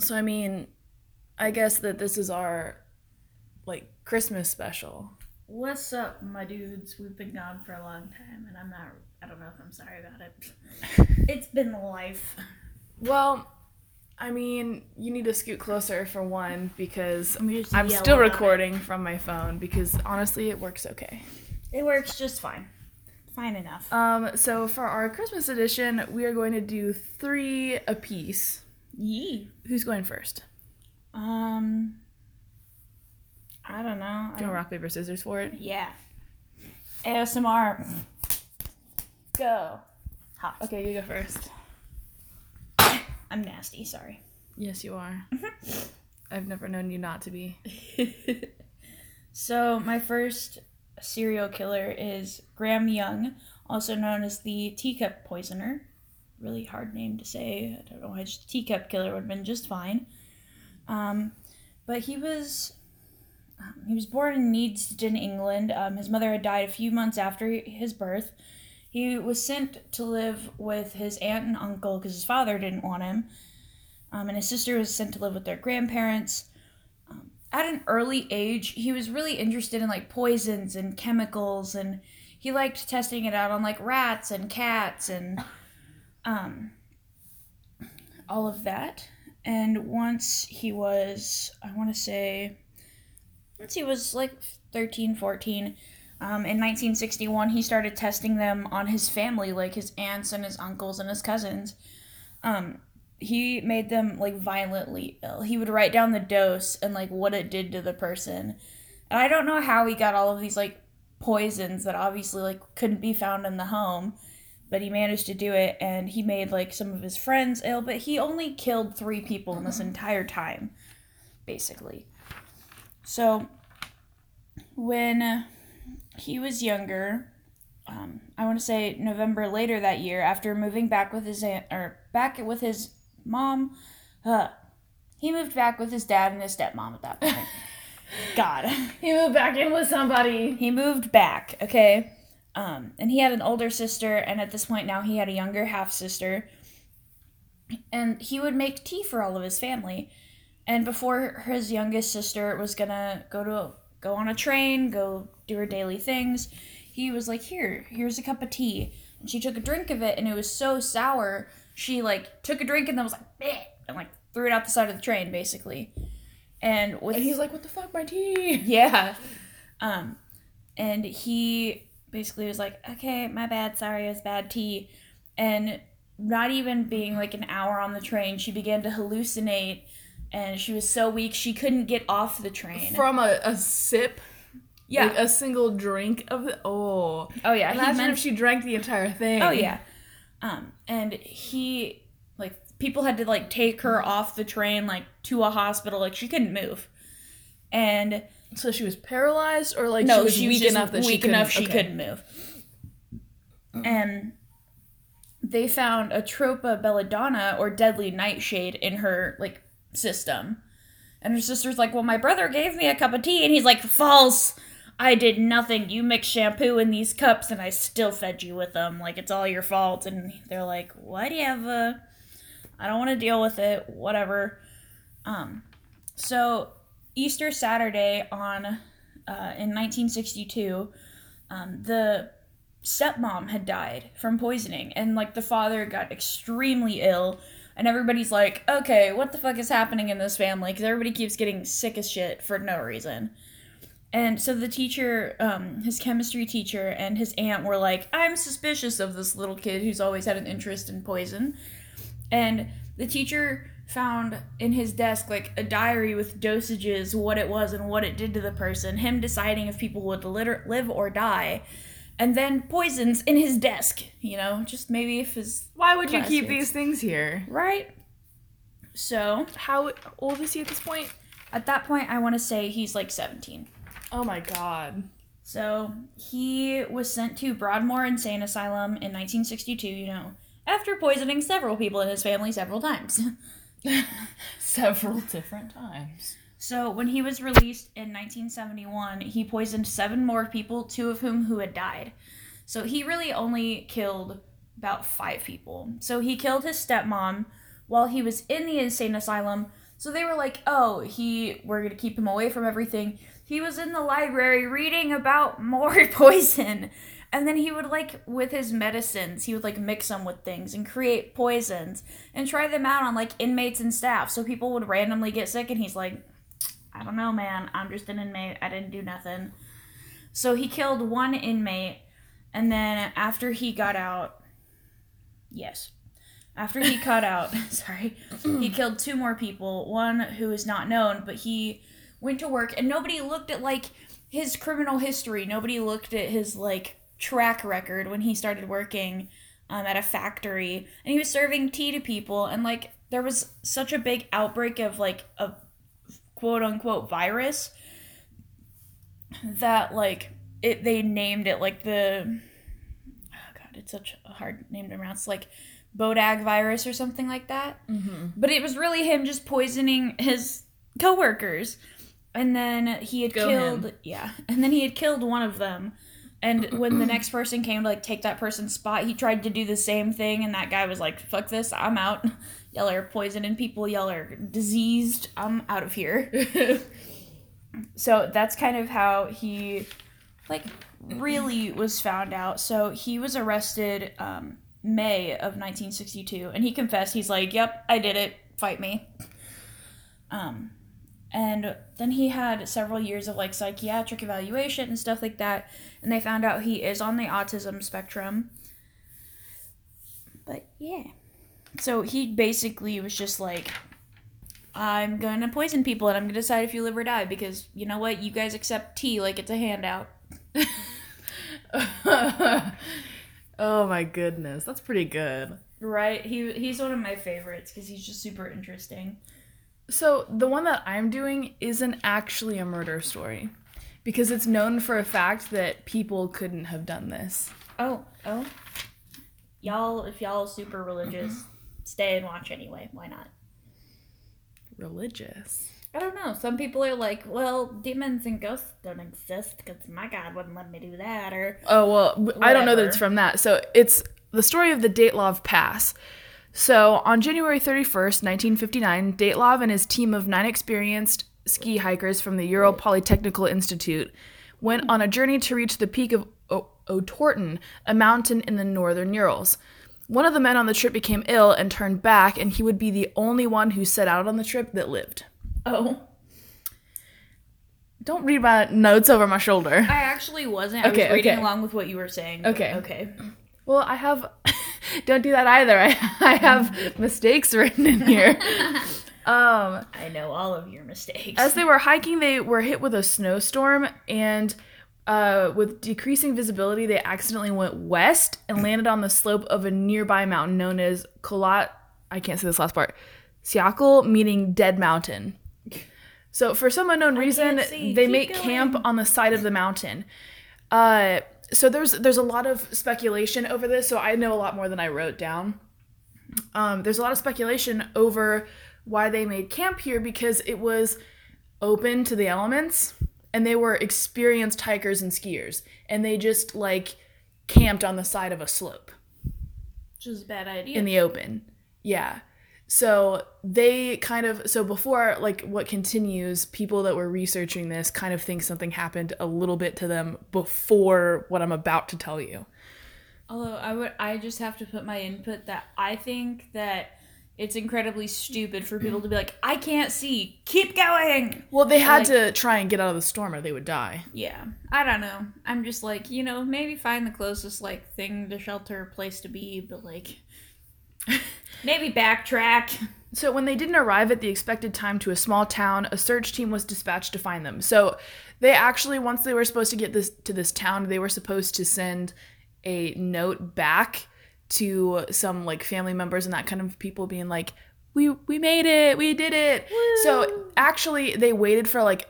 So I mean, I guess that this is our like Christmas special. What's up, my dudes? We've been gone for a long time, and I'm not. I don't know if I'm sorry about it. it's been life. Well, I mean, you need to scoot closer for one because I'm I'm still recording from my phone because honestly, it works okay. It works just fine. Fine enough. Um, so for our Christmas edition, we are going to do three apiece. Yee. Who's going first? Um. I don't know. Do you want rock paper scissors for it? Yeah. ASMR. Go. Hot. Okay, you go first. I'm nasty. Sorry. Yes, you are. I've never known you not to be. So my first serial killer is Graham Young, also known as the teacup poisoner. Really hard name to say. I don't know why just teacup killer would have been just fine. Um, but he was um, he was born in Neasden, England. Um, his mother had died a few months after his birth. He was sent to live with his aunt and uncle because his father didn't want him. Um, and his sister was sent to live with their grandparents at an early age, he was really interested in like poisons and chemicals, and he liked testing it out on like rats and cats and um, all of that. And once he was, I want to say, once he was like 13, 14, um, in 1961, he started testing them on his family, like his aunts and his uncles and his cousins. Um, he made them like violently ill. He would write down the dose and like what it did to the person. And I don't know how he got all of these like poisons that obviously like couldn't be found in the home, but he managed to do it and he made like some of his friends ill, but he only killed 3 people in this entire time basically. So when he was younger, um, I want to say November later that year, after moving back with his aunt or back with his mom, uh, he moved back with his dad and his stepmom at that point. God, He moved back in with somebody. he moved back. Okay, um, and he had an older sister, and at this point now he had a younger half sister, and he would make tea for all of his family. And before his youngest sister was gonna go to go on a train, go do her daily things, he was like, "Here, here's a cup of tea." And she took a drink of it, and it was so sour. She like took a drink and then was like, Bleh, and like threw it out the side of the train, basically. And with And he's like, "What the fuck, my tea?" yeah. Um, and he basically it was like, okay, my bad, sorry, it was bad tea. And not even being like an hour on the train, she began to hallucinate and she was so weak she couldn't get off the train. From a, a sip, yeah. like a single drink of the. Oh, oh, yeah. Imagine meant- if she drank the entire thing. Oh yeah. Um, and he like people had to like take her off the train like to a hospital like she couldn't move. And So she was paralyzed, or like no, she was she was weak just enough that she weak couldn't. enough she okay. couldn't move. And they found atropa belladonna or deadly nightshade in her like system. And her sister's like, "Well, my brother gave me a cup of tea," and he's like, "False! I did nothing. You mixed shampoo in these cups, and I still fed you with them. Like it's all your fault." And they're like, "Whatever. I don't want to deal with it. Whatever." Um, so Easter Saturday on uh, in 1962, um, the stepmom had died from poisoning, and like the father got extremely ill, and everybody's like, "Okay, what the fuck is happening in this family?" Because everybody keeps getting sick as shit for no reason. And so the teacher, um, his chemistry teacher, and his aunt were like, "I'm suspicious of this little kid who's always had an interest in poison." And the teacher found in his desk like a diary with dosages, what it was and what it did to the person, him deciding if people would liter- live or die, and then poisons in his desk. You know, just maybe if his Why would you keep Classmates. these things here? right. So How old is he at this point? at that point, I want to say he's like seventeen. Oh my god. So he was sent to Broadmoor Insane Asylum in 1962. You know, after poisoning several people in his family several times. Several different times. So when he was released in 1971, he poisoned seven more people, two of whom who had died. So he really only killed about five people. So he killed his stepmom while he was in the insane asylum. So they were like, "Oh, he we're going to keep him away from everything." He was in the library reading about more poison. And then he would like with his medicines, he would like mix them with things and create poisons and try them out on like inmates and staff. So people would randomly get sick and he's like, I don't know, man. I'm just an inmate. I didn't do nothing. So he killed one inmate and then after he got out, yes, after he cut out, sorry, he killed two more people. One who is not known, but he went to work and nobody looked at like his criminal history. Nobody looked at his like track record when he started working um, at a factory. And he was serving tea to people and like there was such a big outbreak of like a quote unquote virus that like it they named it like the oh god it's such a hard name to pronounce like bodag virus or something like that. Mm-hmm. but it was really him just poisoning his coworkers. And then he had Go killed him. yeah. And then he had killed one of them and when the next person came to like take that person's spot he tried to do the same thing and that guy was like fuck this i'm out. Y'all are poisoning people. Y'all are diseased. I'm out of here. So that's kind of how he like really was found out. So he was arrested um may of 1962 and he confessed. He's like yep i did it. Fight me. Um and then he had several years of like psychiatric evaluation and stuff like that and they found out he is on the autism spectrum. But yeah. So he basically was just like i'm gonna poison people and i'm gonna decide if you live or die because you know what? You guys accept tea like it's a handout. Oh my goodness, that's pretty good. right? He he's one of my favorites because he's just super interesting. So the one that I'm doing isn't actually a murder story because it's known for a fact that people couldn't have done this. oh oh y'all if y'all super religious stay and watch anyway why not Religious. I don't know. Some people are like, well, demons and ghosts don't exist because my God wouldn't let me do that. Or, Oh well, I don't know that it's from that. So it's the story of the Dyatlov Pass. So on January 31st, 1959, Dyatlov and his team of nine experienced ski hikers from the Ural Polytechnical Institute went on a journey to reach the peak of o- Otorten, a mountain in the northern Urals. One of the men on the trip became ill and turned back, and he would be the only one who set out on the trip that lived. oh, Don't read my notes over my shoulder. I actually wasn't. I Okay, was reading okay. along with what you were saying. Okay. Okay. Well, I have. don't do that either. I, I have mistakes written in here. Um, I know all of your mistakes. as they were hiking, they were hit with a snowstorm, and uh, with decreasing visibility, they accidentally went west and landed on the slope of a nearby mountain known as Kholat. I can't say this last part. Syakhl, meaning dead mountain. So, for some unknown reason, they Keep make going. camp on the side of the mountain. Uh, so there's there's a lot of speculation over this. So I know a lot more than I wrote down. Um, there's a lot of speculation over why they made camp here because it was open to the elements and they were experienced hikers and skiers and they just like camped on the side of a slope Which is a bad idea. in the open. Yeah. So they kind of so before like what continues, people that were researching this kind of think something happened a little bit to them before what I'm about to tell you. Although I would, I just have to put my input that I think that it's incredibly stupid for people to be like, I can't see, keep going. Well, they had Like- to try and get out of the storm or they would die. Yeah, I don't know. I'm just like, you know, maybe find the closest like thing to shelter, place to be, but like, maybe backtrack. So when they didn't arrive at the expected time to a small town, a search team was dispatched to find them. So they actually once they were supposed to get this to this town, they were supposed to send a note back to some like family members and that kind of people being like, "We we made it. We did it." So actually they waited for like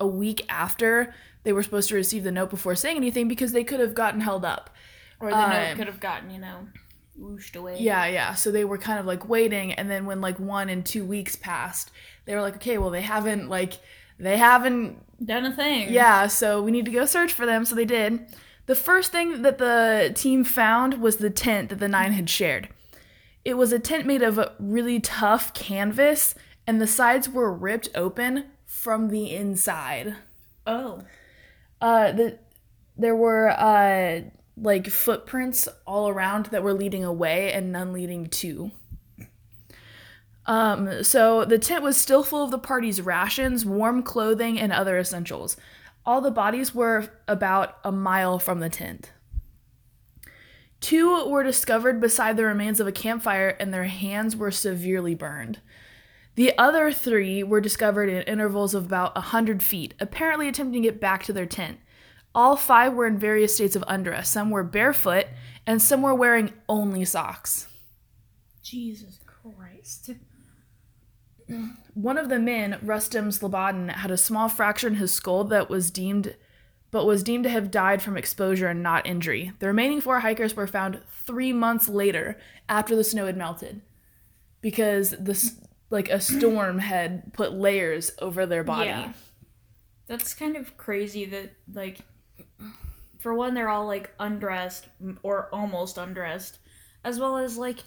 a week after they were supposed to receive the note before saying anything because they could have gotten held up. Or the Um, note could have gotten, you know, whooshed away. Yeah, yeah. So they were kind of like waiting, and then when like one and two weeks passed, they were like, okay, well they haven't like they haven't Done a thing. yeah, so we need to go search for them. So they did. The first thing that the team found was the tent that the nine had shared. It was a tent made of really tough canvas and the sides were ripped open from the inside. Oh. Uh, the there were uh like footprints all around that were leading away and none leading to. Um, so the tent was still full of the party's rations, warm clothing, and other essentials. All the bodies were about a mile from the tent. Two were discovered beside the remains of a campfire, and their hands were severely burned. The other three were discovered in intervals of about a hundred feet, apparently attempting to get back to their tent. All five were in various states of undress. Some were barefoot, and some were wearing only socks. Jesus Christ. One of the men, Rustem Slobodin, had a small fracture in his skull that was deemed but was deemed to have died from exposure and not injury. The remaining four hikers were found 3 months later after the snow had melted because this like a storm had put layers over their body. Yeah. That's kind of crazy that like for one they're all like undressed or almost undressed as well as like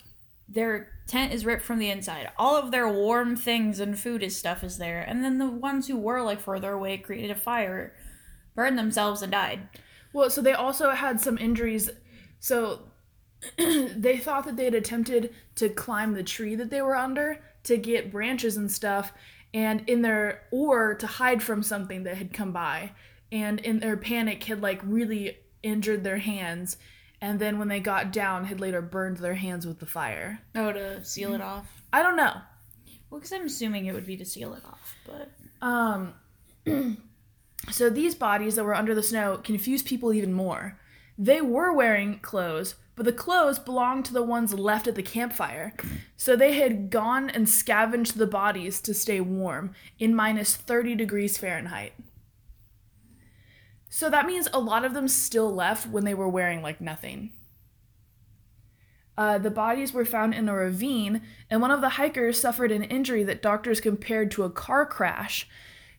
their tent is ripped from the inside. All of their warm things and food is stuff is there. And then the ones who were like further away created a fire, burned themselves and died. Well, so they also had some injuries. So they thought that they had attempted to climb the tree that they were under to get branches and stuff, and in their or to hide from something that had come by, and in their panic had like really injured their hands, and then when they got down had later burned their hands with the fire. Oh, to seal it off. I don't know. Well, because I'm assuming it would be to seal it off, but Um, so these bodies that were under the snow confused people even more. They were wearing clothes, but the clothes belonged to the ones left at the campfire. So they had gone and scavenged the bodies to stay warm in minus 30 degrees Fahrenheit. So that means a lot of them still left when they were wearing like nothing. Uh, the bodies were found in a ravine, and one of the hikers suffered an injury that doctors compared to a car crash.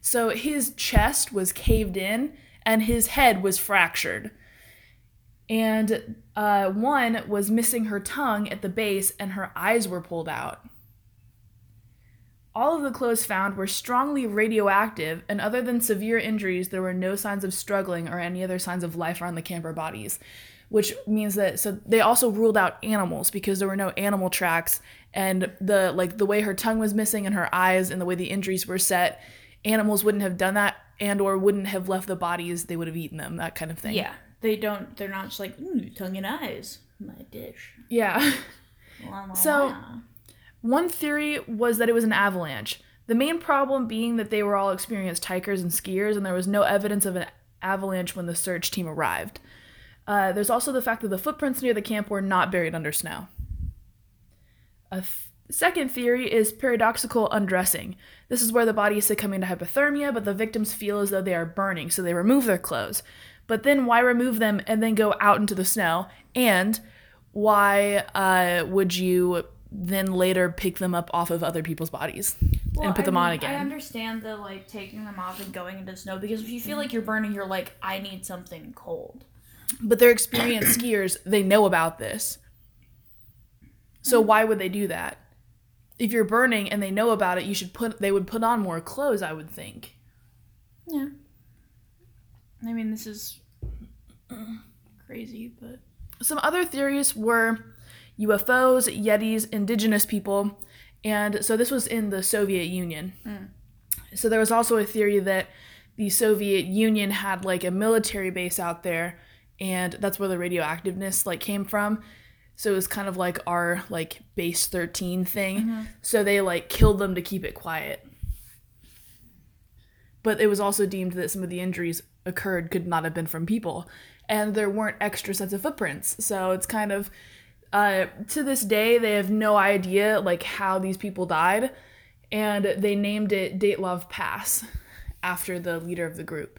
So his chest was caved in and his head was fractured. And uh, one was missing her tongue at the base and her eyes were pulled out. All of the clothes found were strongly radioactive, and other than severe injuries, there were no signs of struggling or any other signs of life around the camper bodies. Which means that so they also ruled out animals because there were no animal tracks, and the like the way her tongue was missing and her eyes and the way the injuries were set, animals wouldn't have done that and or wouldn't have left the bodies; they would have eaten them, that kind of thing. yeah, they don't. They're not just like mm, tongue and eyes. My dish. yeah. So- la." One theory was that it was an avalanche. The main problem being that they were all experienced hikers and skiers, and there was no evidence of an avalanche when the search team arrived. Uh, there's also the fact that the footprints near the camp were not buried under snow. A th- second theory is paradoxical undressing. This is where the body is succumbing to hypothermia, but the victims feel as though they are burning, so they remove their clothes. But then why remove them and then go out into the snow? And why uh, would you then later pick them up off of other people's bodies Well, and put I them on again? I understand the like taking them off and going into snow because if you feel like you're burning, you're like, I need something cold. But they're experienced skiers, they know about this. So why would they do that? If you're burning and they know about it, you should put they would put on more clothes, I would think. Yeah. I mean, this is crazy, but Some other theories were UFOs, Yetis, indigenous people, and so this was in the Soviet Union. Mm. So there was also a theory that the Soviet Union had like a military base out there, and that's where the radioactiveness like came from. So it was kind of like our like base 13 thing. Mm-hmm. So they like killed them to keep it quiet. But it was also deemed that some of the injuries occurred could not have been from people. And there weren't extra sets of footprints. So it's kind of uh, to this day they have no idea like how these people died. And they named it Dyatlov Pass after the leader of the group.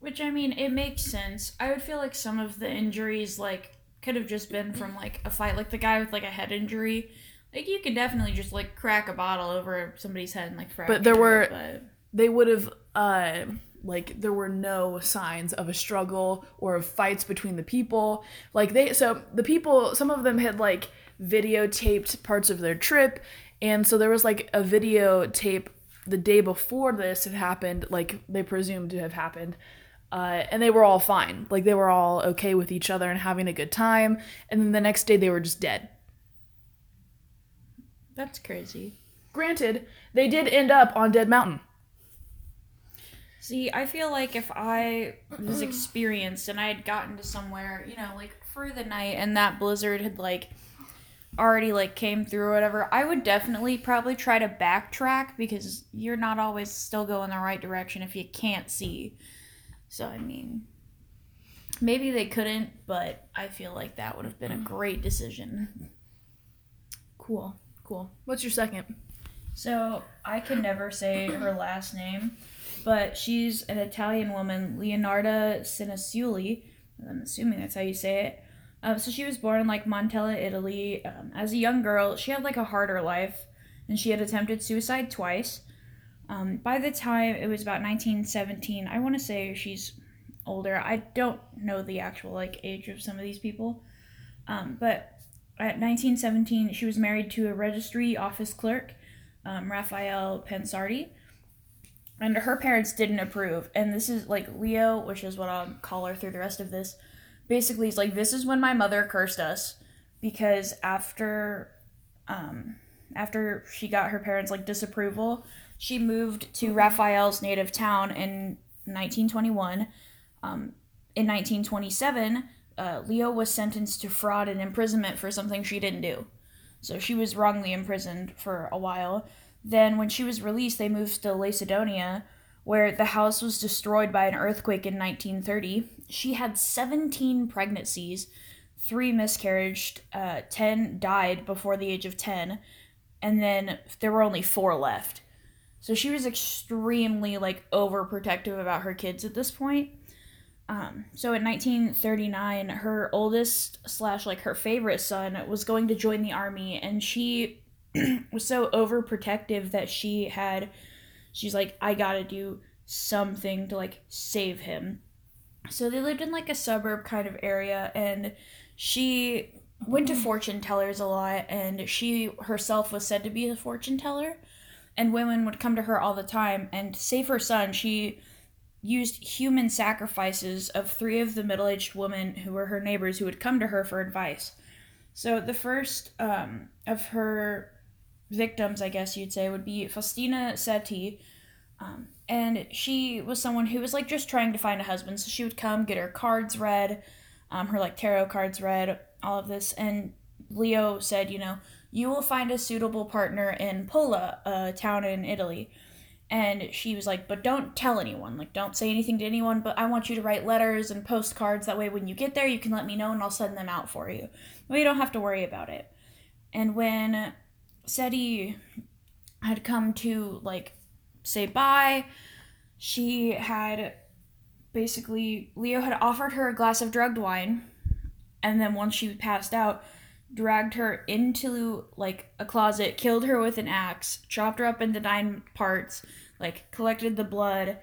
which I mean, it makes sense. I would feel like some of the injuries like could have just been from like a fight, like the guy with like a head injury. Like you could definitely just like crack a bottle over somebody's head and like fracture. But there were- but they would have uh like there were no signs of a struggle or of fights between the people like they so the people some of them had like videotaped parts of their trip And so there was like a videotape the day before this had happened, like they presumed to have happened. Uh, and they were all fine. Like they were all okay with each other and having a good time. And then the next day they were just dead. That's crazy. Granted, they did end up on Dead Mountain. See, I feel like if I was experienced and I had gotten to somewhere, you know, like for the night and that blizzard had like already like came through or whatever, I would definitely probably try to backtrack because you're not always still going the right direction if you can't see. So I mean, maybe they couldn't, but I feel like that would have been a mm. great decision. Cool. Cool. What's your second? So I can never say her last name, but she's an Italian woman, Leonarda Sinasuli. I'm assuming that's how you say it. Um, so she was born in like Montella, Italy. Um, as a young girl, she had like a harder life, and she had attempted suicide twice. Um, by the time it was about 1917, I want to say she's older. I don't know the actual like age of some of these people, um, but at 1917, she was married to a registry office clerk, um, Raphael Pansardi, and her parents didn't approve. And this is like Leo, which is what I'll call her through the rest of this. Basically, it's like this is when my mother cursed us because after, um, after she got her parents like disapproval, she moved to Raphael's native town in 1921. Um, in 1927, uh, Leo was sentenced to fraud and imprisonment for something she didn't do. So she was wrongly imprisoned for a while. Then, when she was released, they moved to Lacedonia, where the house was destroyed by an earthquake in 1930. She had 17 pregnancies, three miscarried, uh, 10 died before the age of 10, and then there were only four left. So she was extremely like overprotective about her kids at this point. Um, so in 1939, her oldest slash like her favorite son was going to join the army, and she was so overprotective that she had, she's like, I gotta do something to like save him. So they lived in like a suburb kind of area, and she went to fortune tellers a lot, and she herself was said to be a fortune teller, and women would come to her all the time and save her son. She used human sacrifices of three of the middle aged women who were her neighbors who would come to her for advice. So the first um, of her victims, I guess you'd say, would be Faustina Setti. Um, and she was someone who was like just trying to find a husband. So she would come, get her cards read, um, her like tarot cards read, all of this. And Leo said, you know, you will find a suitable partner in Pola, a town in Italy. And she was like, but don't tell anyone. Like, don't say anything to anyone, but I want you to write letters and postcards. That way, when you get there, you can let me know and I'll send them out for you. You don't have to worry about it. And when Setti had come to, like, say bye, she had basically, Leo had offered her a glass of drugged wine. And then once she passed out, dragged her into like a closet, killed her with an axe, chopped her up into nine parts, like collected the blood,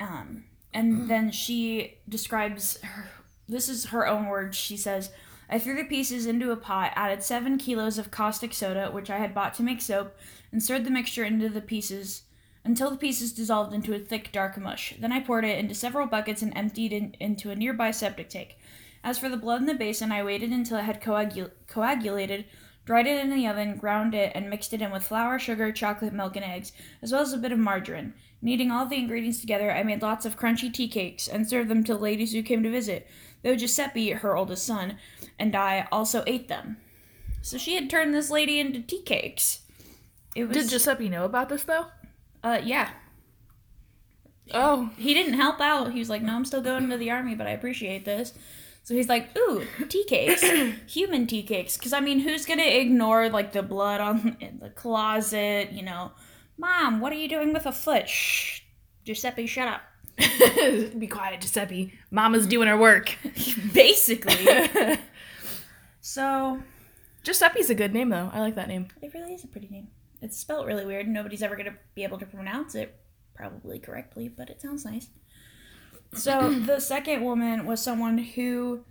um, and then she describes her. This is her own words. She says, "I threw the pieces into a pot, added seven kilos of caustic soda, which I had bought to make soap, and stirred the mixture into the pieces." Until the pieces dissolved into a thick, dark mush. Then I poured it into several buckets and emptied it into a nearby septic tank. As for the blood in the basin, I waited until it had coagul- coagulated, dried it in the oven, ground it, and mixed it in with flour, sugar, chocolate, milk, and eggs, as well as a bit of margarine. Kneading all the ingredients together, I made lots of crunchy tea cakes and served them to ladies who came to visit, though Giuseppe, her oldest son, and I also ate them. So she had turned this lady into tea cakes. It was, Did Giuseppe know about this though? Uh, yeah. Oh. He didn't help out. He was like, "No, I'm still going to the army, but I appreciate this." So he's like, "Ooh, tea cakes, human tea cakes." Because I mean, who's gonna ignore like the blood on in the closet? You know, mom, what are you doing with a foot? Shh, Giuseppe, shut up. Be quiet, Giuseppe. Mama's doing her work. Basically. so, Giuseppe's a good name though. I like that name. It really is a pretty name. It's spelled really weird. Nobody's ever gonna be able to pronounce it probably correctly, but it sounds nice. So the second woman was someone who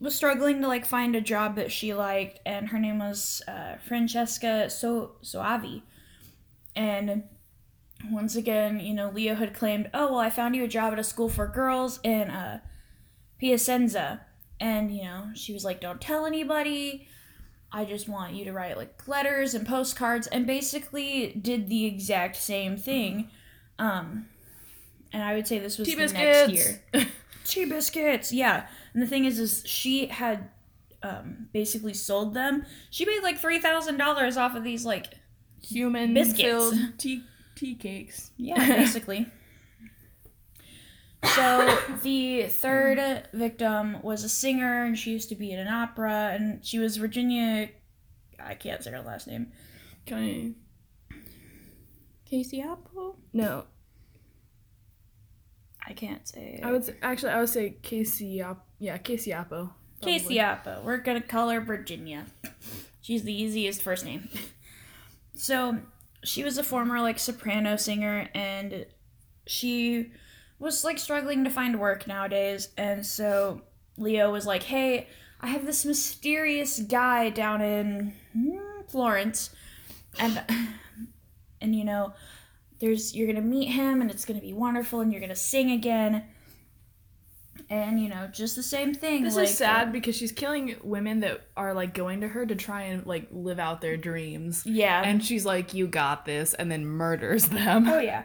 was struggling to like find a job that she liked, and her name was uh, Francesca so Soavi. And once again, you know, Leo had claimed, "Oh well, I found you a job at a school for girls in uh, Piacenza," and you know, she was like, "Don't tell anybody." I just want you to write like letters and postcards, and basically did the exact same thing. Um, and I would say this was Tea the next biscuits. year. Tea biscuits, yeah. And the thing is, is she had um, basically sold them. She made like three thousand dollars off of these, like Human Biscuits. filled tea tea cakes. yeah, basically. so the third victim was a singer, and she used to be in an opera, and she was Virginia. I can't say her last name. Can Casey Apple. No, I can't say. I would say, actually I would say Casey. Ap- yeah, Casey Appo. Casey Appo. We're gonna call her Virginia. She's the easiest first name. So she was a former like soprano singer and she was like struggling to find work nowadays and so Leo was like, "Hey, I have this mysterious guy down in mm, Florence and and you know, there's you're going to meet him and it's going to be wonderful and you're going to sing again." And you know, just the same thing. This like, is sad because she's killing women that are like going to her to try and like live out their dreams. Yeah. And she's like, "You got this," and then murders them. Oh yeah.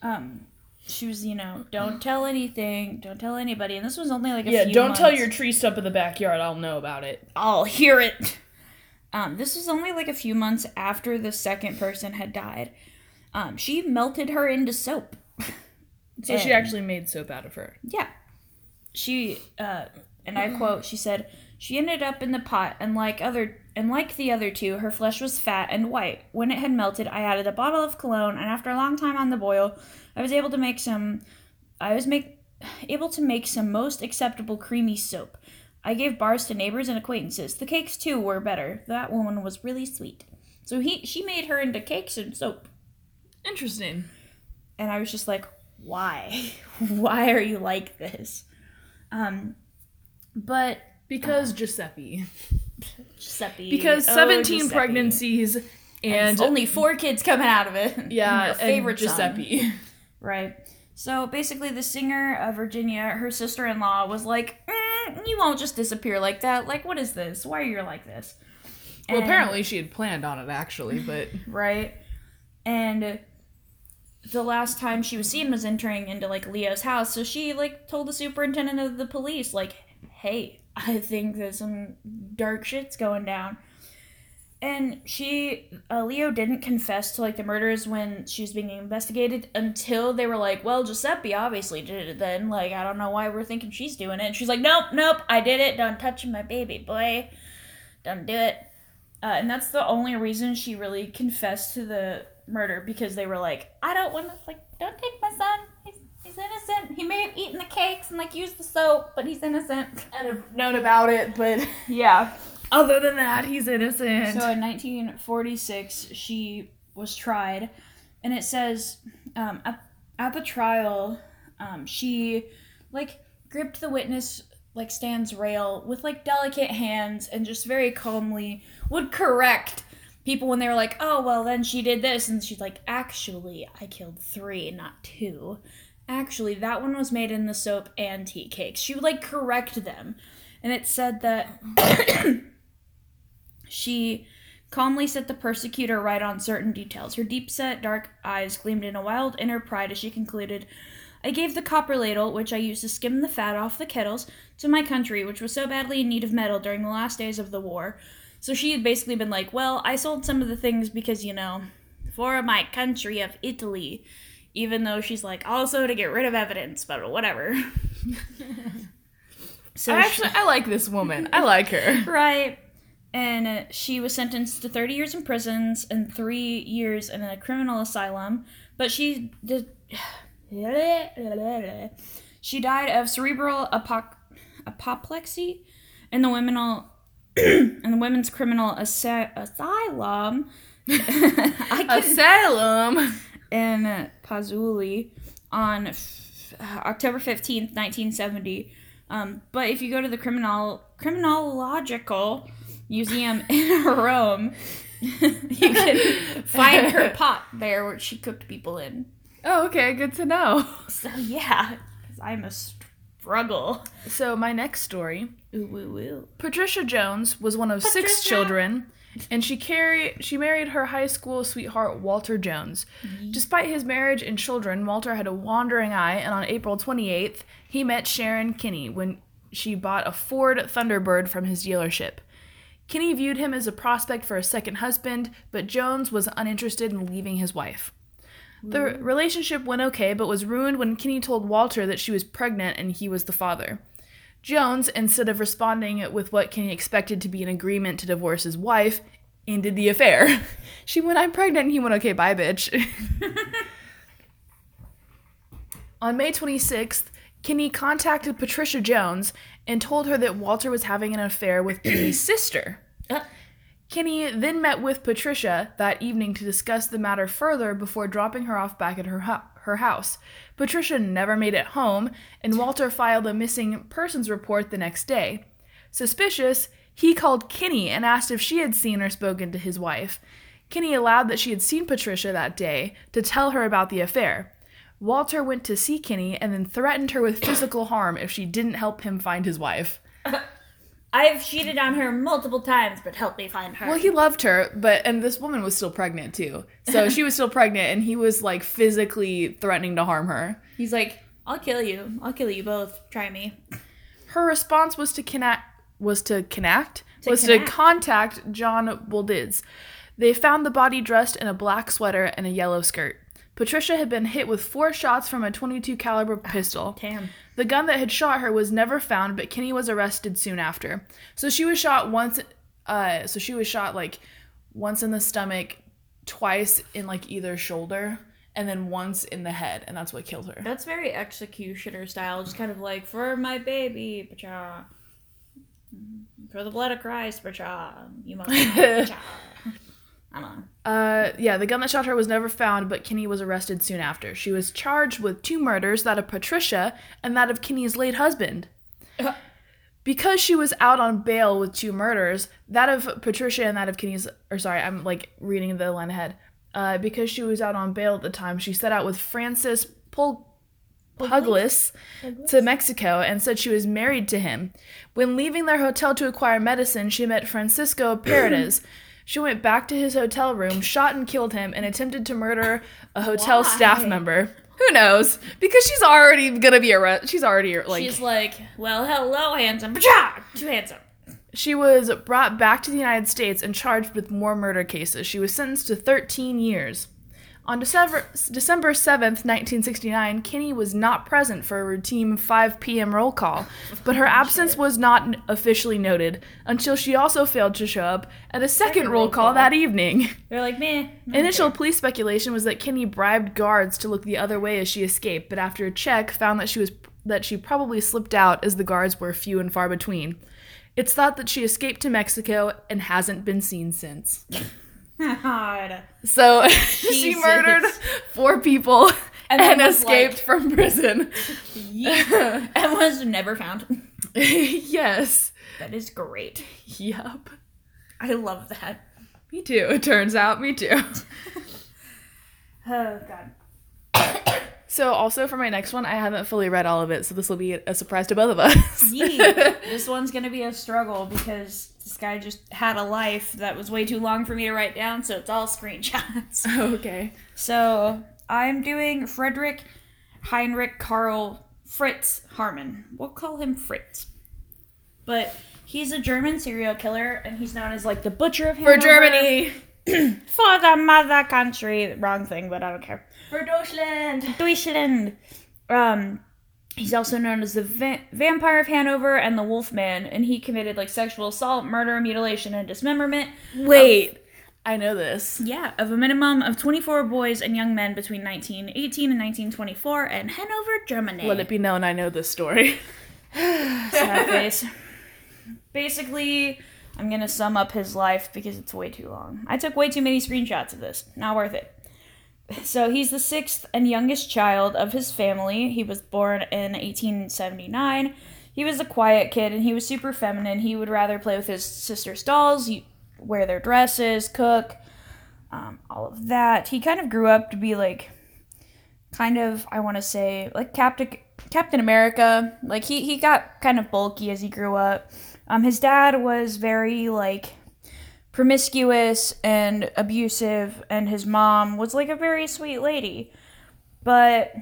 Um, she was, you know, don't tell anything, don't tell anybody, and this was only like a yeah, few don't tell your tree stump in the backyard. I'll know about it. I'll hear it. Um, this was only like a few months after the second person had died. Um, she melted her into soap. So she actually made soap out of her. Yeah. She uh and I quote, she said, She ended up in the pot and like other and like the other two, her flesh was fat and white. When it had melted, I added a bottle of cologne and after a long time on the boil, I was able to make some I was make able to make some most acceptable creamy soap. I gave bars to neighbors and acquaintances. The cakes too were better. That woman was really sweet. So he she made her into cakes and soap. Interesting. and I was just like, why? why are you like this? Um, but Because Giuseppe. Giuseppe. Because oh, 17 Giuseppe. pregnancies and, and only four kids coming out of it. yeah, Your favorite and son. Giuseppe. Right. So basically, the singer of Virginia, her sister-in-law, was like, mm, "You won't just disappear like that. Like, what is this? Why are you like this?" Well, And- apparently she had planned on it actually, but right? And the last time she was seen was entering into like Leo's house, so she like told the superintendent of the police, like, "Hey, I think there's some dark shit's going down." And she, uh, Leo didn't confess to like the murders when she was being investigated until they were like, "Well, Giuseppe obviously did it." Then, like, I don't know why we're thinking she's doing it. And she's like, "Nope, nope, I did it. Don't touch my baby boy. Don't do it." Uh, and that's the only reason she really confessed to the murder because they were like, I don't want to, like, don't take my son. He's, he's innocent. He may have eaten the cakes and, like, used the soap, but he's innocent. and have known about it, but Yeah. other than that, he's innocent. So in 1946, she was tried, and it says um, at, at the trial, um, she, like, gripped the witness like stand's rail with like delicate hands and just very calmly would correct people when they were like, "Oh, well, then she did this," and she's like, "Actually, I killed three, not two. Actually, that one was made in the soap and tea cakes." She would like correct them, and it said that she calmly set the persecutor right on certain details. Her deep set, dark eyes gleamed in a wild inner pride as she concluded. I gave the copper ladle, which I used to skim the fat off the kettles, to my country, which was so badly in need of metal during the last days of the war. So she had basically been like, Well, I sold some of the things because, you know, for my country of Italy. Even though she's like, also to get rid of evidence, but whatever. so I she- actually I like this woman. I like her. Right. And uh, she was sentenced to 30 years in prisons and three years in a criminal asylum. But she did. She died of cerebral apoc- apoplexy in the womenal in the women's criminal asylum. Asylum. in Pozzuoli on f- October 15th, 1970. Um, but if you go to the criminal criminological museum in Rome. you can find her pot there where she cooked people in. Oh, okay, good to know. So yeah, 'cause I'm a struggle. So my next story, Ooh, woo, woo. Patricia Jones was one of six children, and she carried she married her high school sweetheart Walter Jones. Despite his marriage and children, Walter had a wandering eye, and on April 28th, he met Sharon Kinney when she bought a Ford Thunderbird from his dealership. Kinney viewed him as a prospect for a second husband, but Jones was uninterested in leaving his wife. The relationship went okay, but was ruined when Kinney told Walter that she was pregnant and he was the father. Jones, instead of responding with what Kinney expected to be an agreement to divorce his wife, ended the affair. She went, I'm pregnant, and he went, okay, bye, bitch. On May 26th, Kinney contacted Patricia Jones and told her that Walter was having an affair with Kinney's sister. Uh. Kinney then met with Patricia that evening to discuss the matter further before dropping her off back at her, hu- her house. Patricia never made it home, and Walter filed a missing persons report the next day. Suspicious, he called Kinney and asked if she had seen or spoken to his wife. Kinney allowed that she had seen Patricia that day to tell her about the affair. Walter went to see Kinney and then threatened her with physical harm if she didn't help him find his wife. I've cheated on her multiple times, but help me find her. Well, he loved her, but and this woman was still pregnant too. So she was still pregnant and he was like physically threatening to harm her. He's like, I'll kill you. I'll kill you both. Try me. Her response was to connect was to connect To was connect. to contact John Boldids. They found the body dressed in a black sweater and a yellow skirt. Patricia had been hit with four shots from a 22 caliber pistol. Damn. The gun that had shot her was never found, but Kinney was arrested soon after. So she was shot once uh so she was shot like once in the stomach, twice in like either shoulder, and then once in the head, and that's what killed her. That's very executioner style, just kind of like for my baby, pacha. For the blood of Christ, pacha. You must. pacha. I don't know. Uh, yeah, the gun that shot her was never found, but Kinney was arrested soon after. She was charged with two murders, that of Patricia and that of Kinney's late husband. Because she was out on bail with two murders, that of Patricia and that of Kinney's, or sorry, I'm like reading the line ahead. Uh, because she was out on bail at the time, she set out with Francis Pul- Puglis to Mexico and said she was married to him. When leaving their hotel to acquire medicine, she met Francisco Paredes. She went back to his hotel room, shot and killed him, and attempted to murder a hotel staff member. Who knows? Because she's already gonna be arrested. She's already like She's like, well, hello, handsome. Too handsome. She was brought back to the United States and charged with more murder cases. She was sentenced to 13 years. On December, December 7th, 1969, Kinney was not present for a routine 5 p.m. roll call, but her oh, absence was not officially noted until she also failed to show up at a second, roll, roll call, call. that evening. They're like, meh. Initial care." police speculation was that Kinney bribed guards to look the other way as she escaped, but after a check, found that she was that she probably slipped out as the guards were few and far between. It's thought that she escaped to Mexico and hasn't been seen since. God. So she murdered four people and, And then escaped like- from prison. Yeah. and was never found. yes. That is great. Yep. I love that. Me too. It turns out. Me too. Oh, God. So also for my next one, I haven't fully read all of it, so this will be a surprise to both of us. Yee. this one's gonna be a struggle because this guy just had a life that was way too long for me to write down, so it's all screenshots. okay. So I'm doing Frederick Heinrich Karl Fritz Haarmann. We'll call him Fritz. But he's a German serial killer, and he's known as like the butcher of For Germany. For the mother country. Wrong thing, but I don't care. For Deutschland. Deutschland. Um, he's also known as the va- Vampire of Hanover and the Wolfman, and he committed like sexual assault, murder, mutilation, and dismemberment. Wait. I know this. Yeah, of a minimum of 24 boys and young men between 1918 and 1924 in Hanover, Germany. Let it be known I know this story. Sad face. Basically, I'm gonna sum up his life because it's way too long. I took way too many screenshots of this. Not worth it. So he's the sixth and youngest child of his family. He was born in 1879. he was a quiet kid and he was super feminine. He would rather play with his sister's dolls, wear their dresses, cook, um, all of that. He kind of grew up to be like, kind of, I want to say, like Captain Captain America. Like he he got kind of bulky as he grew up. Um, his dad was very like promiscuous and abusive, and his mom was like a very sweet lady. But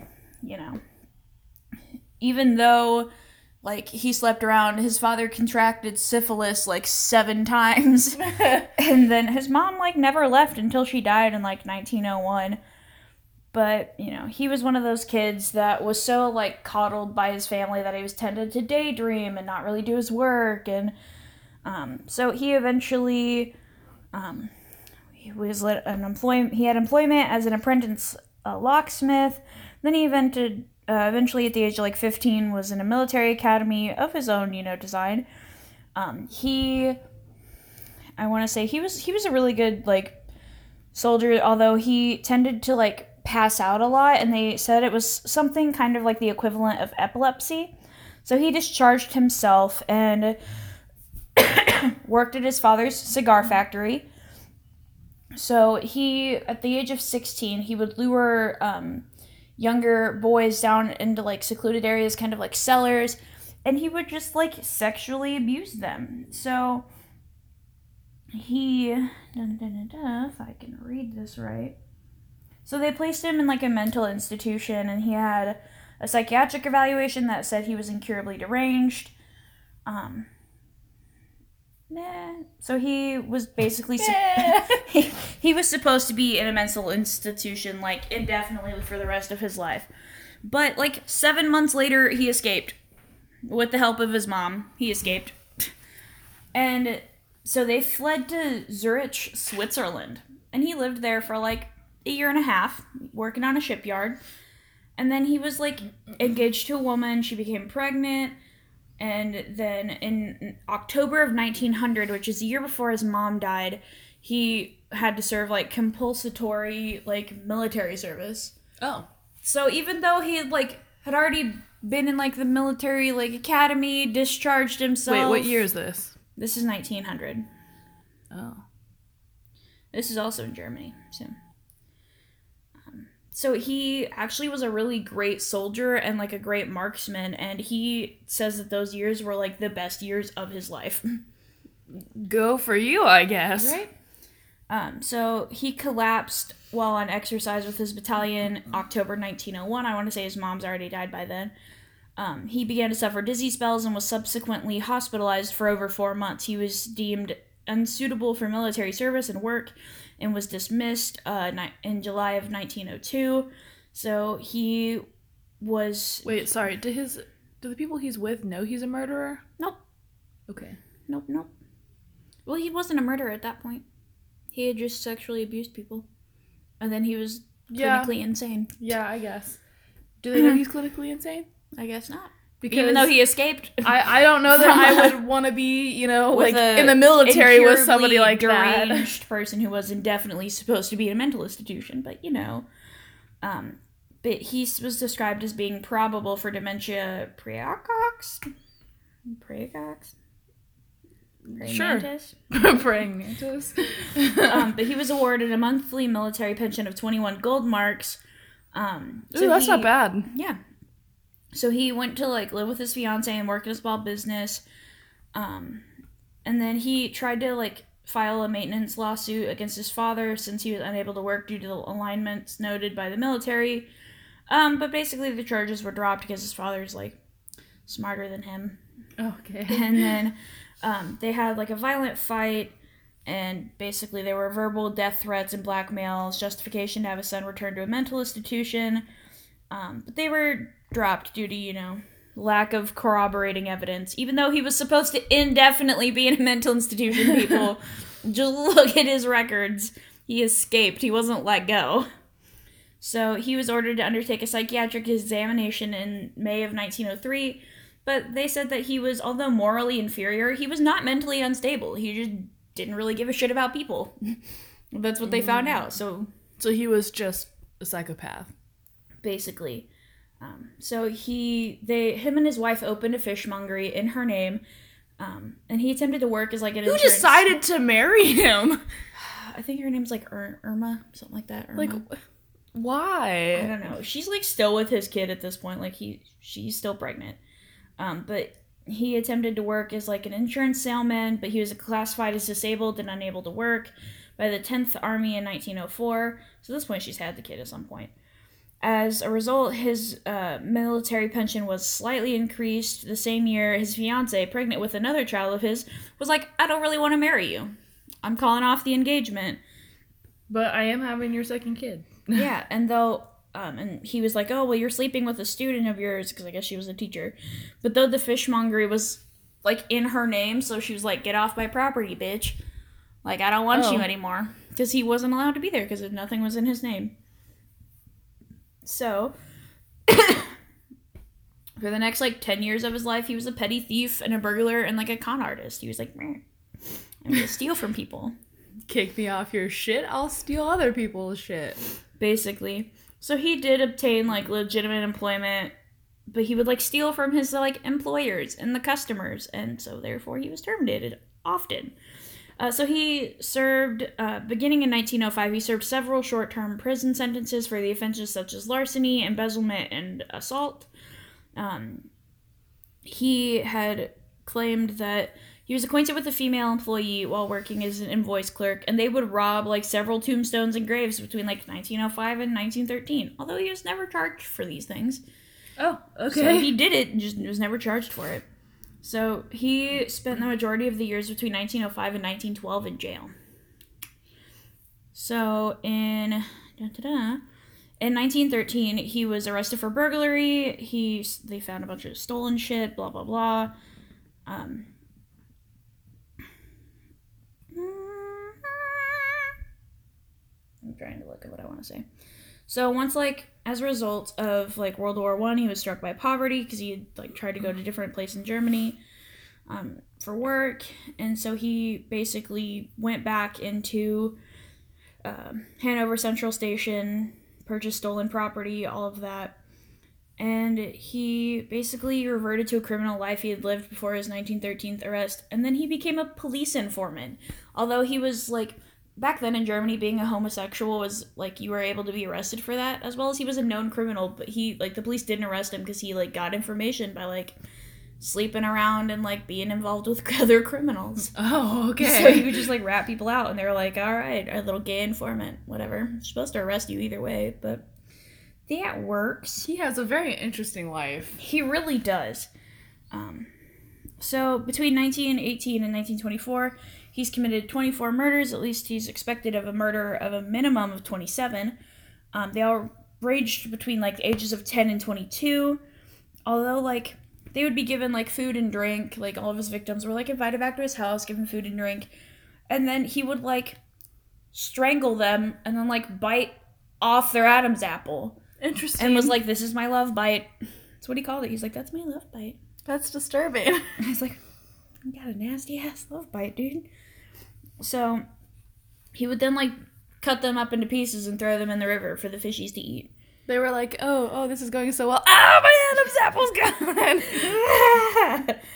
you know, even though like he slept around his father contracted syphilis like seven times. And then his mom like never left until she died in like 1901 but you know he was one of those kids that was so like coddled by his family that he was tended to daydream and not really do his work. And um, so he eventually um, he was an employment he had employment as an apprentice uh, locksmith. Then he invented uh, eventually at the age of like 15 was in a military academy of his own you know design. Um, he i want to say he was he was a really good like soldier although he tended to like pass out a lot and they said it was something kind of like the equivalent of epilepsy. So he discharged himself and worked at his father's cigar factory so he at the age of 16 he would lure um, younger boys down into like secluded areas, kind of like cellars, and he would just like sexually abuse them. So he, if I can read this right. So they placed him in like a mental institution, and he had a psychiatric evaluation that said he was incurably deranged. Um, Nah. So he was basically he, he was supposed to be in a mental institution like indefinitely for the rest of his life. But like 7 months later he escaped with the help of his mom. He escaped. And so they fled to Zurich, Switzerland. And he lived there for like a year and a half working on a shipyard. And then he was like engaged to a woman, she became pregnant and then in October of 1900, which is a year before his mom died, he had to serve like compulsory like military service. Oh. So even though he had like had already been in like the military like academy, discharged himself. Wait, what year is this? This is 1900. Oh. This is also in Germany. So so he actually was a really great soldier and like a great marksman and he says that those years were like the best years of his life. Go for you i guess. Right? Um, so he collapsed while on exercise with his battalion october 1901 i want to say his mom's already died by then. Um, he began to suffer dizzy spells and was subsequently hospitalized for over four months. He was deemed unsuitable for military service and work and was dismissed uh, in July of 1902. So he was. Wait, sorry. Do his do the people he's with know he's a murderer? Nope. Okay. Nope. Nope. Well, he wasn't a murderer at that point. He had just sexually abused people, and then he was clinically yeah. insane. Yeah, I guess. Do they know he's clinically insane? I guess not. Because even though he escaped, I, I don't know that I would want to be you know like in the military with somebody like deranged that. person who was indefinitely supposed to be in a mental institution. But you know, um, but he was described as being probable for dementia praecox, praecox. Sure. Praying mantis. um, but he was awarded a monthly military pension of 21 gold marks. Um, so Ooh, that's he, not bad. Yeah. So he went to like live with his fiance and work in a small business. Um, and then he tried to like file a maintenance lawsuit against his father since he was unable to work due to the alignments noted by the military. Um, but basically the charges were dropped because his father's like smarter than him. Okay. And then um, they had like a violent fight and basically there were verbal death threats and blackmails, justification to have his son returned to a mental institution. Um, but they were dropped due to, you know, lack of corroborating evidence. Even though he was supposed to indefinitely be in a mental institution, people, just look at his records. He escaped, he wasn't let go. So he was ordered to undertake a psychiatric examination in May of 1903, but they said that he was, although morally inferior, he was not mentally unstable. He just didn't really give a shit about people. That's what they found mm. out. So so he was just a psychopath basically. Um, so he, they, him and his wife opened a fishmongery in her name, um, and he attempted to work as like an Who insurance- decided to marry him? I think her name's like Ir- Irma, something like that. Irma. Like, why? I don't know. She's like still with his kid at this point. Like he, she's still pregnant. Um, but he attempted to work as like an insurance salesman, but he was classified as disabled and unable to work by the 10th Army in 1904. So at this point, she's had the kid at some point. As a result, his uh, military pension was slightly increased. The same year, his fiancee, pregnant with another child of his, was like, "I don't really want to marry you. I'm calling off the engagement." But I am having your second kid. yeah, and though, um, and he was like, "Oh, well, you're sleeping with a student of yours," because I guess she was a teacher. But though the fishmongery was like in her name, so she was like, "Get off my property, bitch! Like, I don't want Oh. you anymore," because he wasn't allowed to be there because nothing was in his name. So. For the next like 10 years of his life, he was a petty thief and a burglar and like a con artist. He was like, "Meh, I'm gonna steal from people. Kick me off your shit, I'll steal other people's shit. basically. So he did obtain like legitimate employment, but he would like steal from his like employers and the customers, and so therefore he was terminated often. Uh, so he served, uh, beginning in 1905, he served several short-term prison sentences for the offenses such as larceny, embezzlement, and assault. Um, he had claimed that he was acquainted with a female employee while working as an invoice clerk, and they would rob like several tombstones and graves between like 1905 and 1913. Although he was never charged for these things, Oh, okay. so he did it and just was never charged for it. So he spent the majority of the years between 1905 and 1912 in jail. So in in 1913, he was arrested for burglary. He they found a bunch of stolen shit. Blah blah blah. Um, I'm trying to look at what I want to say. So once like as a result of like World War One, he was struck by poverty because he had like tried to go to different place in Germany um, for work, and so he basically went back into um Hanover Central Station, purchased stolen property, all of that, and he basically reverted to a criminal life he had lived before his 1913 arrest, and then he became a police informant. Although he was like back then in Germany, being a homosexual was like you were able to be arrested for that, as well as he was a known criminal. But he like the police didn't arrest him because he like got information by like sleeping around and like being involved with other criminals. Oh, okay. So he would just like rat people out, and they were like, "All right, our little gay informant, whatever." They're supposed to arrest you either way, but that works. he has a very interesting life. He really does. Um, so between 1918 and 1924, he's committed 24 murders. At least he's expected of a murder of a minimum of 27. Um, they all ranged between like the ages of 10 and 22. Although like they would be given like food and drink, like all of his victims were like invited back to his house, given food and drink, and then he would like strangle them and then like bite off their Adam's apple Interesting. and was like, "This is my love bite." That's what he called it. He's like, "That's my love bite." that's disturbing. And I was like, "You got a nasty ass love bite, dude." So he would then like cut them up into pieces and throw them in the river for the fishies to eat. they were like, oh, oh, this is going so well. Ah, my Adam's apple's gone.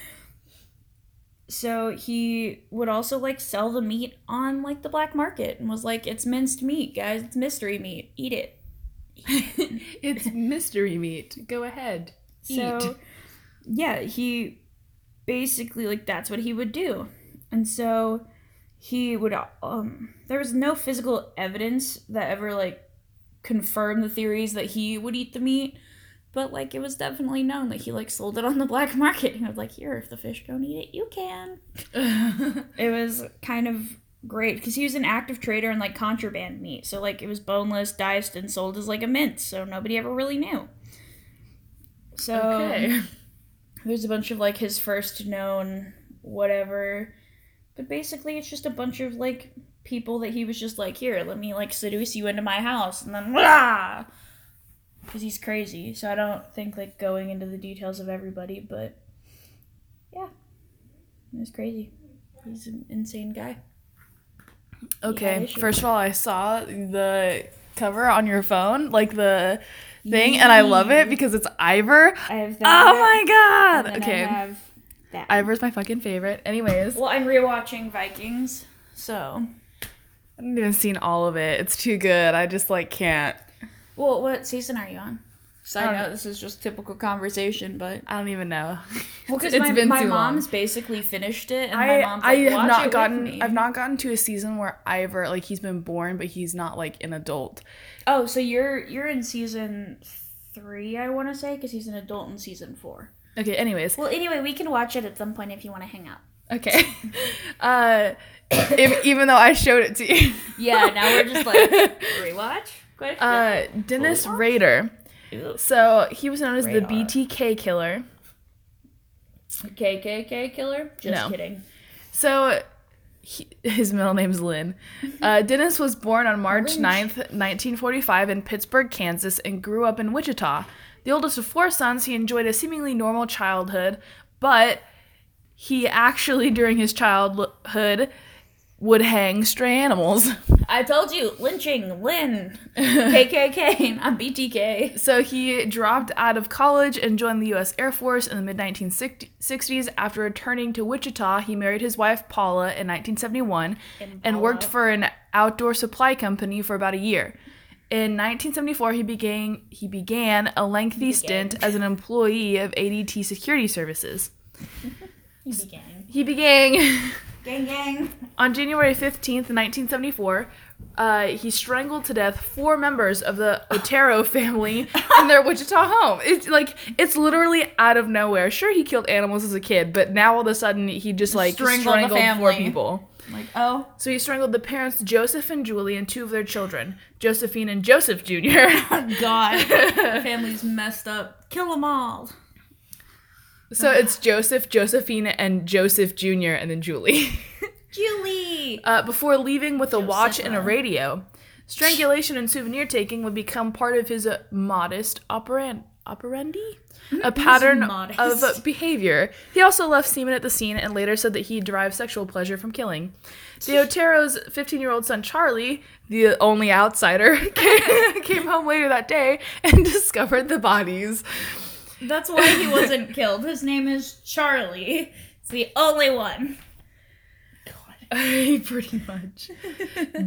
so he would also like sell the meat on like the black market and was like, "It's minced meat, guys. It's mystery meat. Eat it." it's mystery meat. Go ahead. So, Eat. yeah, he basically like that's what he would do, and so he would. Um, there was no physical evidence that ever like confirmed the theories that he would eat the meat, but like it was definitely known that he like sold it on the black market. He was like, "Here, if the fish don't eat it, you can." It was kind of great because he was an active trader in like contraband meat, so like it was boneless, diced, and sold as like a mince, so nobody ever really knew. So okay. there's a bunch of like his first known whatever but basically it's just a bunch of like people that he was just like here let me like seduce you into my house and then because he's crazy so i don't think like going into the details of everybody but yeah it was crazy he's an insane guy Okay. First of all, I saw the cover on your phone, like the thing, and I love it because it's Ivar. I have oh that. Oh my god! Okay, I have that. Ivar's my fucking favorite. Anyways, well, I'm rewatching Vikings, so. I haven't even seen all of it. It's too good. I just like can't. Well, what season are you on? Side Um, note: This is just typical conversation, but I don't even know. well, because It's my, been my too long. mom's basically finished it, and I my mom's I like, have "Watch it not gotten me." I've not gotten to a season where Ivor like he's been born, but he's not like an adult. Oh, so you're you're in season three, I want to say, because he's an adult in season four. Okay. Anyways, Well, anyway, we can watch it at some point if you want to hang out. okay. uh, if, even though I showed it to you. Yeah, now we're just like rewatch. Question. Uh, Dennis Full watch? Rader. Ew. So he was known as the BTK killer. KKK killer? Just No. kidding. So he, his middle name's Lynn. Uh, Dennis was born on March Lynch. 9th, 1945, in Pittsburg, Kansas, and grew up in Wichita. The oldest of four sons, he enjoyed a seemingly normal childhood, but he actually, during his childhood, would hang stray animals. I told you, lynching, Lynn, KKK, not BTK. So he dropped out of college and joined the U.S. Air Force in the mid 1960s. After returning to Wichita, he married his wife Paula in 1971 and worked for an outdoor supply company for about a year. In 1974, he began he began a lengthy stint as an employee of ADT Security Services. He began. He began Gang, gang. on January 15th, 1974. Uh, he strangled to death four members of the Otero family in their Wichita home. It's like it's literally out of nowhere. Sure, he killed animals as a kid, but now all of a sudden he just like Strangled strangled, four family. People. Like, oh. So he strangled the parents Joseph and Julie and two of their children, Josephine and Joseph Jr. God. Family's messed up. Kill them all. so it's Joseph, Josephine, and Joseph Jr. and then Julie. Julie. uh, before leaving with a watch and a radio. Strangulation and souvenir taking would become part of his uh, modus operan- operandi? A pattern of behavior. He also left semen at the scene and later said that he derived sexual pleasure from killing. The Otero's 15 year old son Charlie, the only outsider, came, came home later that day and discovered the bodies. That's why he wasn't killed. His name is Charlie. It's the only one. Pretty much.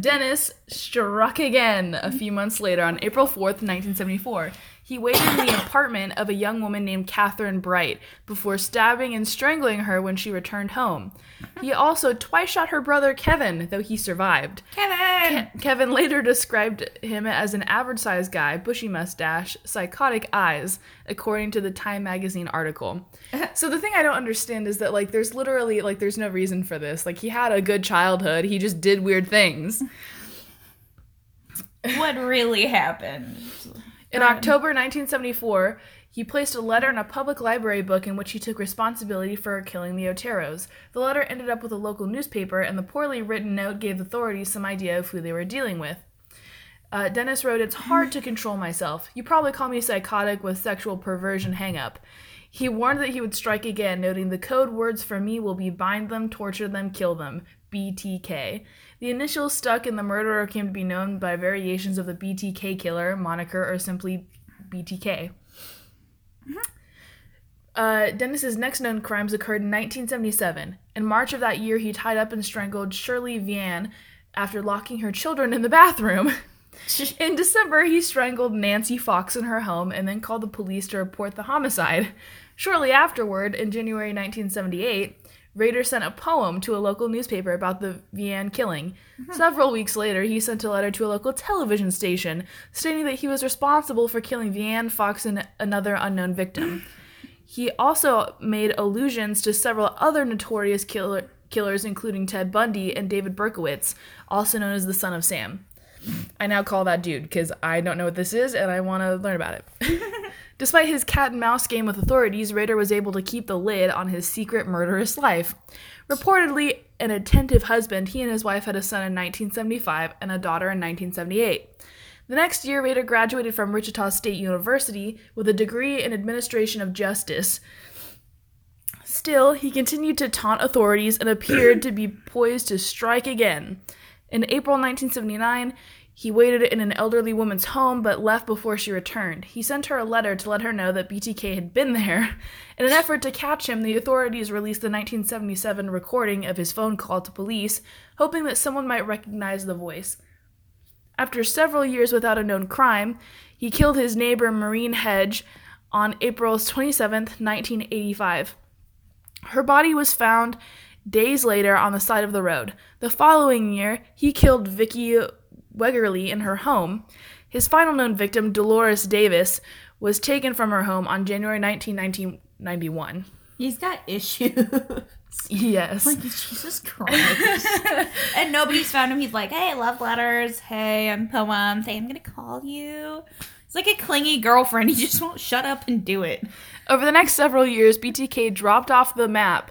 Dennis struck again a few months later on April 4th, 1974. He waited in the apartment of a young woman named Kathryn Bright before stabbing and strangling her when she returned home. He also twice shot her brother Kevin, though he survived. Kevin. Kevin later described him as an average sized guy, bushy mustache, psychotic eyes, according to the Time magazine article. so the thing I don't understand is that like there's literally like there's no reason for this. Like he had a good childhood, he just did weird things. What really happened? In October 1974, he placed a letter in a public library book in which he took responsibility for killing the Oteros. The letter ended up with a local newspaper, and the poorly written note gave authorities some idea of who they were dealing with. Uh, Dennis wrote, It's hard to control myself. You probably call me psychotic with sexual perversion hangup. He warned that he would strike again, noting the code words for me will be bind them, torture them, kill them. BTK. The initials stuck and the murderer came to be known by variations of the BTK killer moniker or simply BTK. Uh, Dennis's next known crimes occurred in 1977. In March of that year, he tied up and strangled Shirley Vian after locking her children in the bathroom. in December, he strangled Nancy Fox in her home and then called the police to report the homicide. Shortly afterward, in January 1978, Rader sent a poem to a local newspaper about the Vian killing. Mm-hmm. Several weeks later, he sent a letter to a local television station stating that he was responsible for killing Vian, Fox, and another unknown victim. He also made allusions to several other notorious killer- killers, including Ted Bundy and David Berkowitz, also known as the Son of Sam. I now call that dude because I don't know what this is and I want to learn about it. Despite his cat and mouse game with authorities, Rader was able to keep the lid on his secret murderous life. Reportedly an attentive husband, he and his wife had a son in 1975 and a daughter in 1978. The next year, Rader graduated from Wichita State University with a degree in administration of justice. Still, he continued to taunt authorities and appeared to be poised to strike again. In April 1979, He waited in an elderly woman's home but left before she returned. He sent her a letter to let her know that BTK had been there. In an effort to catch him, the authorities released the 1977 recording of his phone call to police, hoping that someone might recognize the voice. After several years without a known crime, he killed his neighbor Marine Hedge on April 27, 1985. Her body was found days later on the side of the road. The following year, he killed Vicki Wegerle in her home. His final known victim, Dolores Davis, was taken from her home on January 19, 1991. He's got issues. Yes. like Jesus Christ. and nobody's found him. He's like, hey, love letters. Hey, I'm poems. Hey, I'm gonna call you. It's like a clingy girlfriend. He just won't shut up and do it. Over the next several years, BTK dropped off the map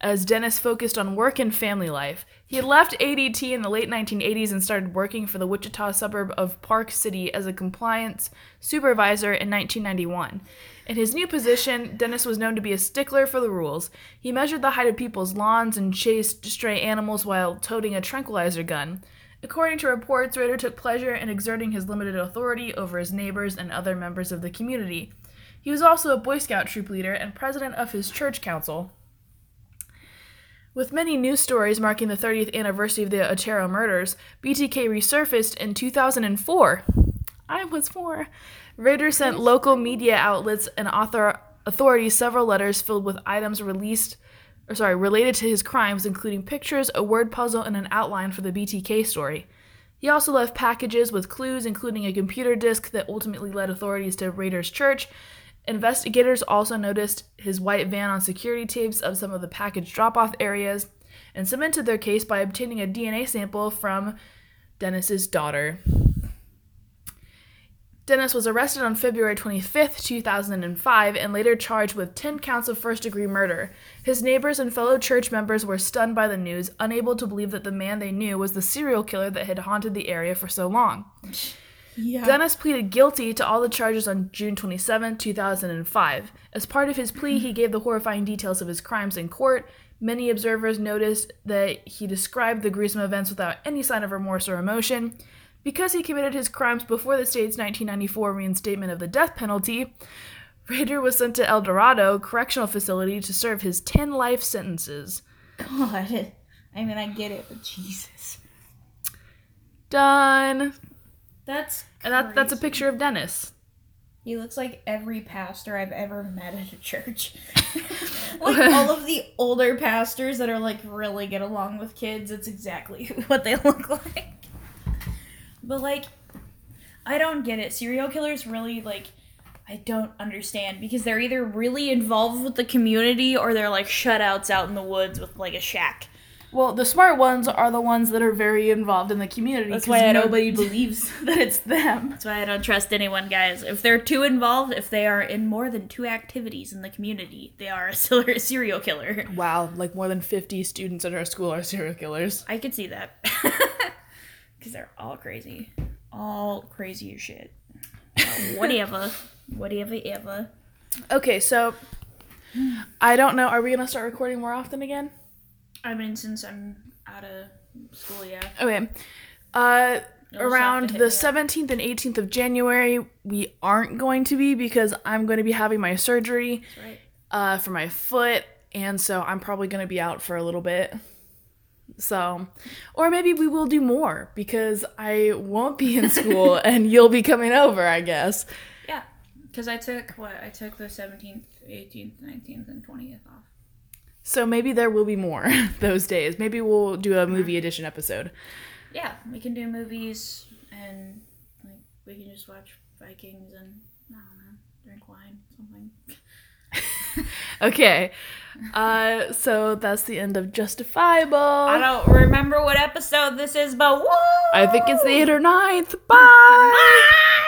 as Dennis focused on work and family life. He left ADT in the late 1980s and started working for the Wichita suburb of Park City as a compliance supervisor in 1991. In his new position, Dennis was known to be a stickler for the rules. He measured the height of people's lawns and chased stray animals while toting a tranquilizer gun. According to reports, Rader took pleasure in exerting his limited authority over his neighbors and other members of the community. He was also a Boy Scout troop leader and president of his church council. With many news stories marking the 30th anniversary of the Otero murders, BTK resurfaced in 2004. I was four. Rader sent local media outlets and author authorities several letters filled with items released or sorry, related to his crimes, including pictures, a word puzzle, and an outline for the BTK story. He also left packages with clues, including a computer disk that ultimately led authorities to Rader's church. Investigators also noticed his white van on security tapes of some of the package drop off areas and cemented their case by obtaining a DNA sample from Dennis's daughter. Dennis was arrested on February 25, 2005, and later charged with 10 counts of first degree murder. His neighbors and fellow church members were stunned by the news, unable to believe that the man they knew was the serial killer that had haunted the area for so long. Yeah. Dennis pleaded guilty to all the charges on June 27, 2005. As part of his plea, he gave the horrifying details of his crimes in court. Many observers noticed that he described the gruesome events without any sign of remorse or emotion. Because he committed his crimes before the state's 1994 reinstatement of the death penalty, Rader was sent to El Dorado Correctional Facility to serve his 10 life sentences. God. I mean, I get it, but Jesus. Done. That's And that, that's a picture of Dennis. He looks like every pastor I've ever met at a church. like all of the older pastors that are like really get along with kids, it's exactly what they look like. But like I don't get it. Serial killers really like I don't understand because they're either really involved with the community or they're like shutouts out in the woods with like a shack. Well, the smart ones are the ones that are very involved in the community That's because why nobody believes that it's them. That's why I don't trust anyone, guys. If they're too involved, if they are in more than two activities in the community, they are a serial killer. Wow, like more than 50 students at our school are serial killers. I could see that. Because they're all crazy. All crazy as shit. Whatever. Whatever, ever. Okay, so I don't know. Are we going to start recording more often again? I mean, since I'm out of school, yeah. Okay. Uh, You'll around the me up. 17th and 18th of January, we aren't going to be because I'm going to be having my surgery right. uh, for my foot, and so I'm probably going to be out for a little bit. So, or maybe we will do more because I won't be in school and you'll be coming over, I guess. Yeah. Because I took, what? I took the 17th, 18th, 19th, and 20th off. So maybe there will be more those days. Maybe we'll do a movie edition episode. Yeah, we can do movies and, like, we can just watch Vikings and, I don't know, drink wine, something. Okay. Uh, so that's the end of Justifiable. I don't remember what episode this is, but woo! I think it's the eighth or ninth. Bye.